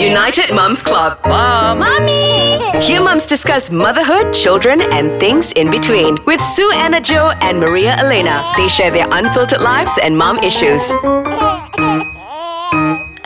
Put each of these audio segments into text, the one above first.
United Moms Club. Mom. Mommy! Here mums discuss motherhood, children, and things in between. With Sue Anna Joe and Maria Elena. They share their unfiltered lives and mom issues.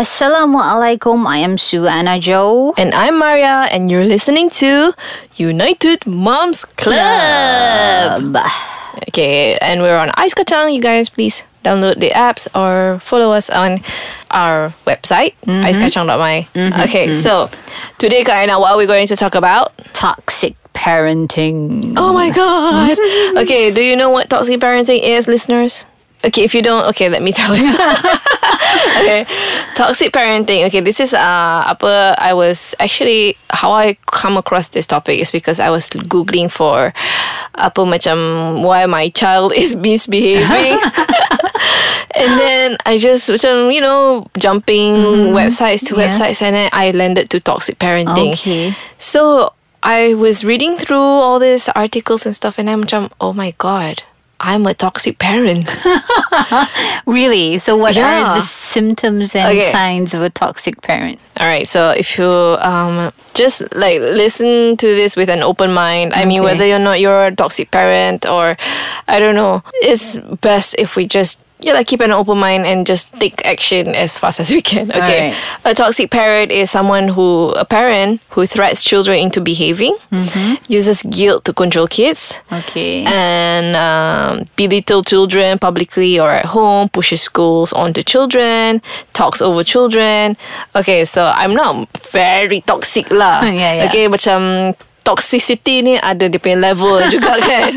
Assalamualaikum. I am Sue Anna Joe. And I'm Maria, and you're listening to United Moms Club. Okay, and we're on Ice Kacang. You guys, please download the apps or follow us on our website, mm-hmm. icekacang.my. Mm-hmm. Okay, mm-hmm. so today, Kaina, what are we going to talk about? Toxic parenting. Oh my god. okay, do you know what toxic parenting is, listeners? Okay, if you don't, okay, let me tell you. okay, toxic parenting. Okay, this is uh apa I was actually how I come across this topic is because I was googling for apa macam why my child is misbehaving. and then I just macam you know jumping websites to Yeah. websites and then I landed to toxic parenting. Okay. So I was reading through all these articles and stuff, and I'm macam, oh my god, I'm a toxic parent. Really? So, what Yeah. are the symptoms and Okay. signs of a toxic parent? all right, so if you um just like listen to this with an open mind, I mean, whether you're not you're a toxic parent or I don't know, it's best if we just. Yeah, like keep an open mind and just take action as fast as we can. Okay. Alright. A toxic parent is someone who, a parent who threats children into behaving, uses guilt to control kids, Okay. and um, belittle children publicly or at home, pushes schools onto children, talks over children. Okay, so I'm not very toxic lah. Yeah, yeah. Okay, macam toxicity ni ada dia punya level juga kan.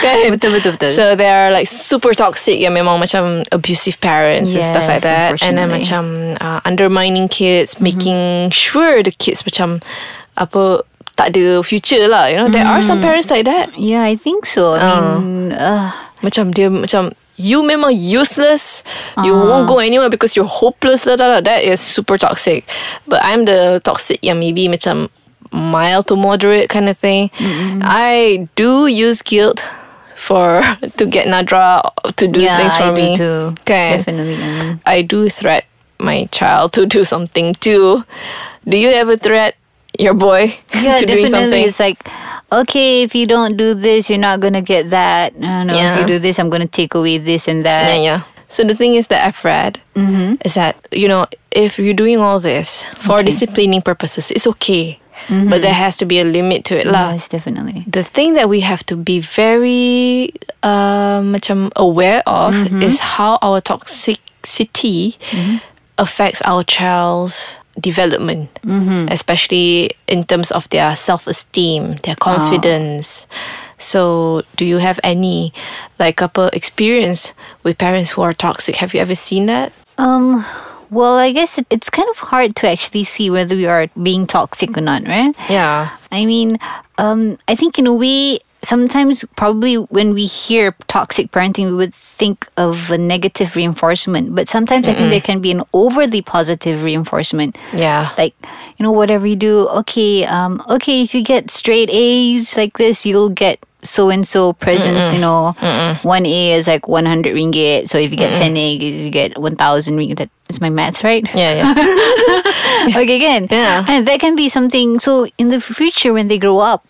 kan? Betul, betul, betul. So they are like super toxic yang memang macam abusive parents and stuff like Yes, that. And then macam uh, undermining kids, making sure the kids macam apa tak ada future lah. You know, there are some parents like that. yeah, I think so. I mean, uh, Macam dia macam you memang useless. You won't go anywhere because you're hopeless. Lah, lah, lah. That is super toxic. But I'm the toxic yang maybe macam mild to moderate kind of thing. I do use guilt for to get Nadra to do yeah, things for I me. do too. Kan? Definitely. I I do threat my child to do something too. Do you ever threat your boy yeah, to doing something? It's like, okay, if you don't do this, you're not gonna get that. No, no. If you do this, I'm gonna take away this and that. Yeah, yeah. So the thing is that I've read mm-hmm. is that you know if you're doing all this for disciplining purposes, it's okay, but there has to be a limit to it, lah. Yes, definitely. The thing that we have to be very uh, macam aware of is how our toxicity affects our child's development, especially in terms of their self-esteem, their confidence. So, do you have any like couple experience with parents who are toxic? Have you ever seen that? Um, well, I guess it, it's kind of hard to actually see whether we are being toxic or not, right? Yeah. I mean, um, I think in a way, sometimes probably when we hear toxic parenting, we would think of a negative reinforcement. But sometimes I think there can be an overly positive reinforcement. Yeah. Like, you know, whatever you do, okay, um, okay, if you get straight A's like this, you'll get so and so presents, you know. One A is like 100 ringgit. So if you get 10 A's, you get 1,000 ringgit. That is my maths, right? Yeah, yeah. okay, again. Yeah. And that can be something. So in the future, when they grow up,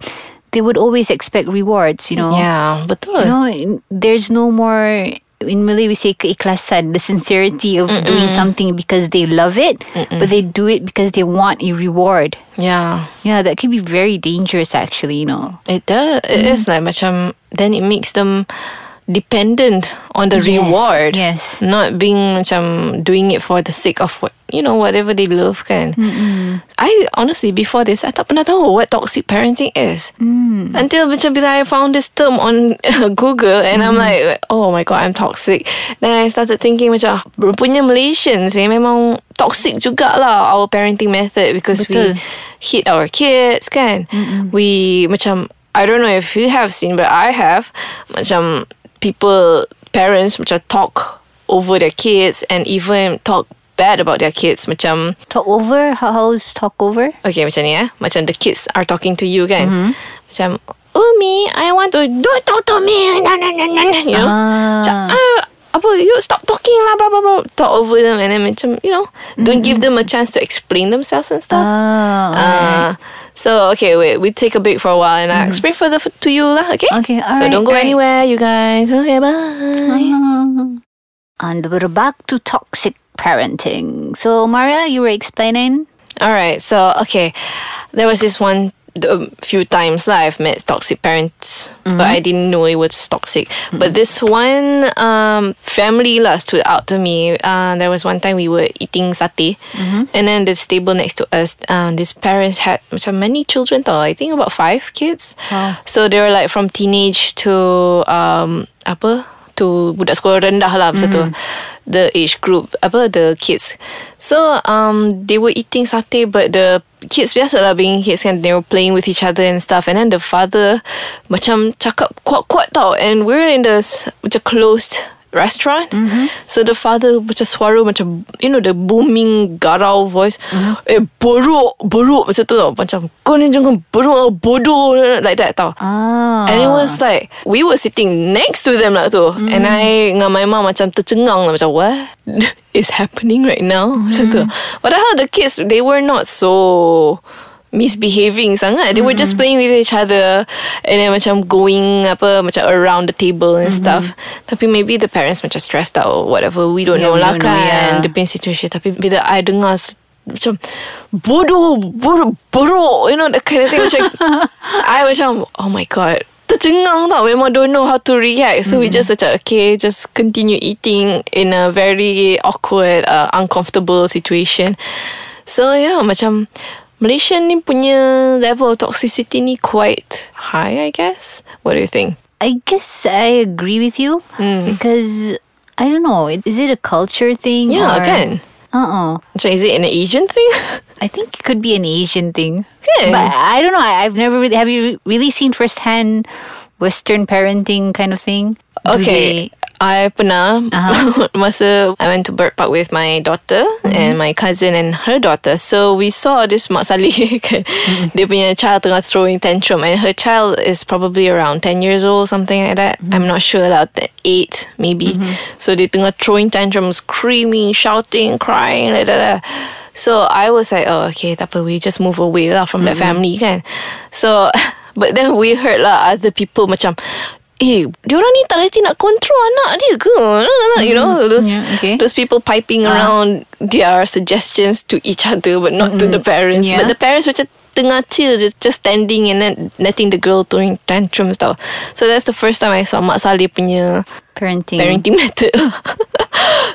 they would always expect rewards, you know. yeah, betul. You know, there's no more. In Malay, we say keikhlasan, the sincerity of doing something because they love it, but they do it because they want a reward. Yeah. Yeah, that can be very dangerous, actually. You know. It does. It Mm-hmm. is like macam then it makes them dependent on the Yes, reward. yes. Not being macam doing it for the sake of what you know whatever they love kan. I honestly before this I tak pernah tahu what toxic parenting is. Mm. Until macam bila I found this term on Google and I'm Mm-hmm. like oh my god I'm toxic. Then I started thinking macam punya Malaysians eh memang toxic jugalah our parenting method because Betul. we hit our kids kan. We macam I don't know if you have seen but I have macam people parents macam talk over their kids and even talk bad about their kids macam Talk over? How, how's talk over? okay macam ni eh macam the kids are talking to you kan Mm-hmm. macam Umi I want to don't talk to me nah, nah, nah, nah, nah," you know Ah. macam, I, apa you stop talking lah blah blah blah talk over them and then macam you know don't give them a chance to explain themselves and stuff. Oh, Uh, so okay, wait. We take a break for a while, and I explain further f- to you, lah. Okay. Okay, So alright, don't go anywhere, you guys. Okay, bye. And we're back to toxic parenting. So, Maria, you were explaining. All right. So okay, there was this one. A few times lah, I've met toxic parents, but I didn't know it was toxic. But this one um, family lah stood out to me. Uh, there was one time we were eating satay, and then this table next to us, um, these parents had macam many children tau. I think about five kids. Wow. So they were like from teenage to um, apa to budak sekolah rendah lah tu. The age group apa the kids. So um they were eating satay but the kids biasa lah being kids kan they were playing with each other and stuff and then the father macam cakap kuat-kuat tau and we're in this macam closed restaurant. So the father macam suara macam you know the booming garau voice. Eh borok borok macam tu tau. Macam kau ni jangan borok bodoh like that tau. Ah. And it was like We were sitting next to them lah tu. And I Dengan my mom Macam tercengang lah. Macam what Is happening right now? Macam tu. Padahal the kids They were not so Misbehaving sangat. They were just playing with each other And then macam Going apa Macam around the table And stuff. Tapi maybe the parents Macam stressed out Or whatever. We don't Yeah, know we lah don't know, kan yeah. The pain situation. Tapi bila I dengar macam bodoh bodoh borok you know that kind of thing macam I macam oh my god tercengang tau. Memang don't know how to react. So we just macam okay just continue eating in a very awkward uh, uncomfortable situation. So yeah macam Malaysia ni punya level of toxicity ni quite high I guess what do you think I guess I agree with you hmm. because I don't know. Is it a culture thing? yeah or, kan Uh-uh. macam is it an Asian thing I think it could be an Asian thing. Kan? But I don't know. I, I've never really. Have you really seen firsthand Western parenting kind of thing? Do Okay. they- I pernah uh-huh. masa I went to Bird Park with my daughter mm-hmm. and my cousin and her daughter. So we saw this Mak Saleh kan. Mm-hmm. Dia punya child tengah throwing tantrum and her child is probably around 10 years old something like that. Mm-hmm. I'm not sure lah. 8 maybe. So dia tengah throwing tantrums, screaming, shouting, crying like that. So I was like, oh okay, tak apa, we just move away lah from that family kan. So, but then we heard lah other people macam, eh, diorang ni tak reti nak control anak dia ke? You know, those Yeah, okay. those people piping around their suggestions to each other, but not to the parents. Yeah. But the parents macam tengah chill, just, just standing and then letting the girl throwing tantrums tau. So that's the first time I saw Mak Saleh punya parenting. parenting method.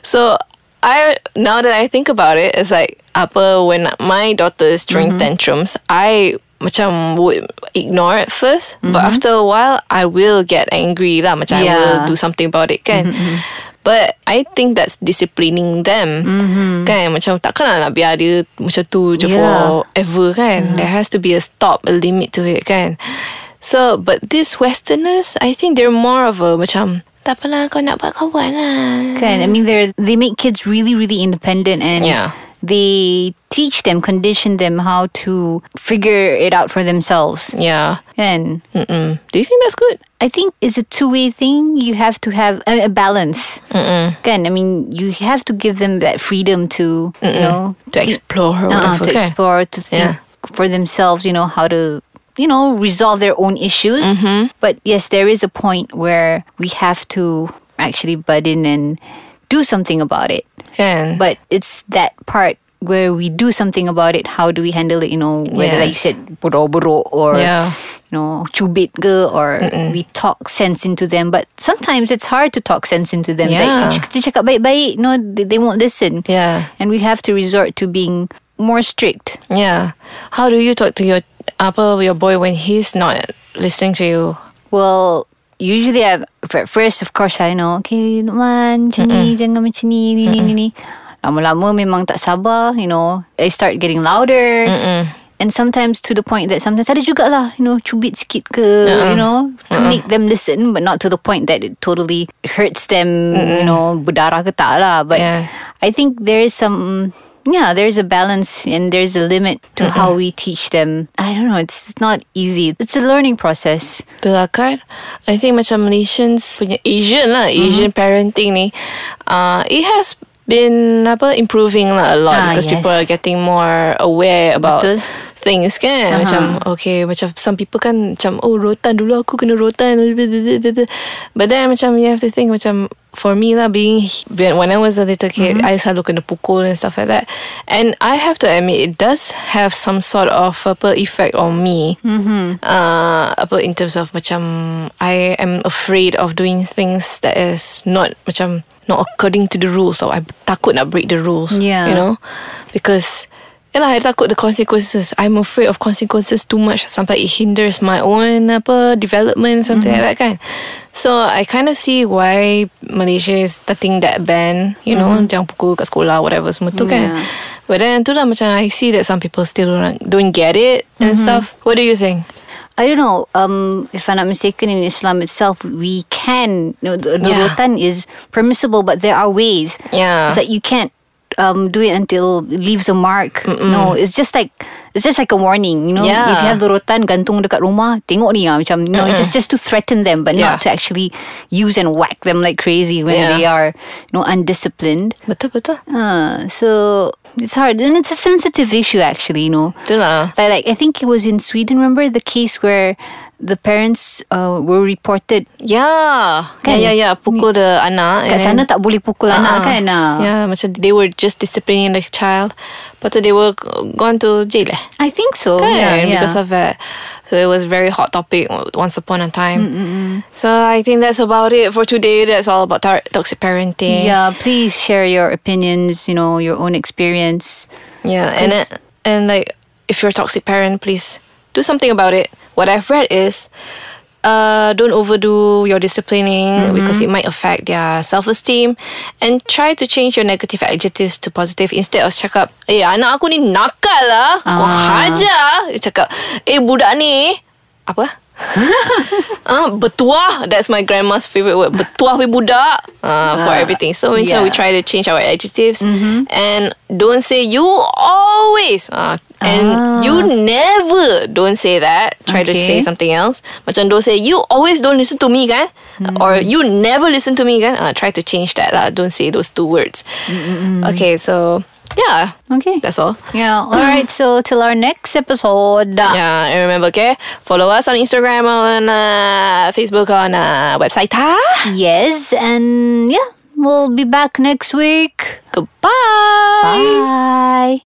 so I now that I think about it, it's like apa when my daughter is throwing Mm-hmm. tantrums, I macam would ignore 1st but Mm-hmm. after a while I will get angry lah. Macam I will Yeah. Mm-hmm, do something about it kan. But I think that's disciplining them Kan Macam takkan lah nak biar dia Macam tu je Yeah. forever kan There has to be a stop A limit to it kan So But these westerners I think they're more of a Macam Tak apalah kau nak buat kau buat lah Kan, I mean, they they make kids really, really independent, and Yeah. They teach them, condition them how to figure it out for themselves. Yeah And Mm-mm. Do you think that's good? I think it's a two-way thing. You have to have a, a balance. Again, I mean, you have to give them that freedom to, you know, To explore or uh, whatever to kan? explore, to think Yeah. for themselves, you know, how to, you know, resolve their own issues. Mm-hmm. But yes, there is a point where we have to actually butt in and do something about it. Kan But it's that part where we do something about it. How do we handle it? You know, whether like you said, boro-boro or Yeah. you know, cubit ke, or we talk sense into them. But sometimes it's hard to talk sense into them. Yeah. like, cakap baik-baik, no, they, they won't listen. Yeah And we have to resort to being more strict. Yeah How do you talk to your Apa your boy When he's not listening to you Well, usually I at first of course I know okay Numan macam ni jangan macam ni ni ni ni lama-lama memang tak sabar you know. I start getting louder. And sometimes to the point that sometimes ada jugalah you know cubit sikit ke you know to make them listen but not to the point that it totally hurts them you know berdarah ke tak lah. But Yeah. I think there is some yeah, there's a balance and there's a limit to how we teach them. I don't know, it's not easy. It's a learning process. Lah kan I think macam Malaysians punya Asian lah Mm-hmm. Asian parenting ni uh, It has been apa improving lah a lot Ah, because yes. people are getting more aware about Betul. Things kan. Macam okay macam some people kan macam oh rotan dulu aku kena rotan. But then macam you have to think macam for me lah being when I was a little kid Mm-hmm. I selalu kena pukul and stuff like that. And I have to admit it does have some sort of apa effect on me. Mm-hmm. uh, apa in terms of macam I am afraid of doing things that is not macam not according to the rules. So I takut nak break the rules Yeah. you know? Because Yalah, I takut the consequences. I'm afraid of consequences too much sampai it hinders my own apa development something like mm-hmm. that kan. So I kind of see why Malaysia is starting that ban, you know, mm-hmm. jangan pukul kat sekolah whatever semua tu kan. Yeah. But then tu lah macam I see that some people still don't, don't get it and mm-hmm. stuff. What do you think? I don't know. Um, if I'm not mistaken, in Islam itself, we can. You know, the, the Yeah. rotan is permissible, but there are ways. Yeah. It's like you can't um do it until it leaves a mark. No, it's just like it's just like a warning. You know, Yeah. if you have the rotan gantung dekat rumah, tengok ni ah, macam know, just just to threaten them, but Yeah. not to actually use and whack them like crazy when Yeah. they are you know undisciplined. Betul betul. Uh, so it's hard, and it's a sensitive issue actually. You know. Like, like I think it was in Sweden. Remember the case where the parents uh, were reported Yeah. Kan? Yeah, yeah, yeah. Pukul the anak. kat sana tak boleh pukul anak Ah, kan? Ah. Yeah, macam they were just disciplining the child. But they were gone to jail eh. I think so. Kan? Yeah, yeah. Because of that. So it was very hot topic once upon a time. Mm, So I think that's about it for today. That's all about tar- toxic parenting. yeah, please share your opinions. You know your own experience. Yeah, and and like if you're a toxic parent, please do something about it. What I've read is, uh, don't overdo your disciplining because it might affect their self-esteem, and try to change your negative adjectives to positive instead of cakap, eh anak aku ni nakal lah, kau Ah. hajar. Dia Cakap, eh budak ni apa? Ah, betuah. That's my grandma's favorite word. Betuah we budak. Uh, for everything. So macam yeah. we try to change our adjectives and don't say you always. Uh, and you never don't say that. Try to say Okay. something else. Macam don't say you always don't listen to me kan? Or you never listen to me kan? Uh, try to change that lah. Don't say those two words. Okay, so yeah. Okay. That's all. Yeah. All right. So till our next episode. Yeah, and remember, okay? Follow us on Instagram, on uh, Facebook, on uh, website. Ha? Yes, and yeah, we'll be back next week. Goodbye. Bye.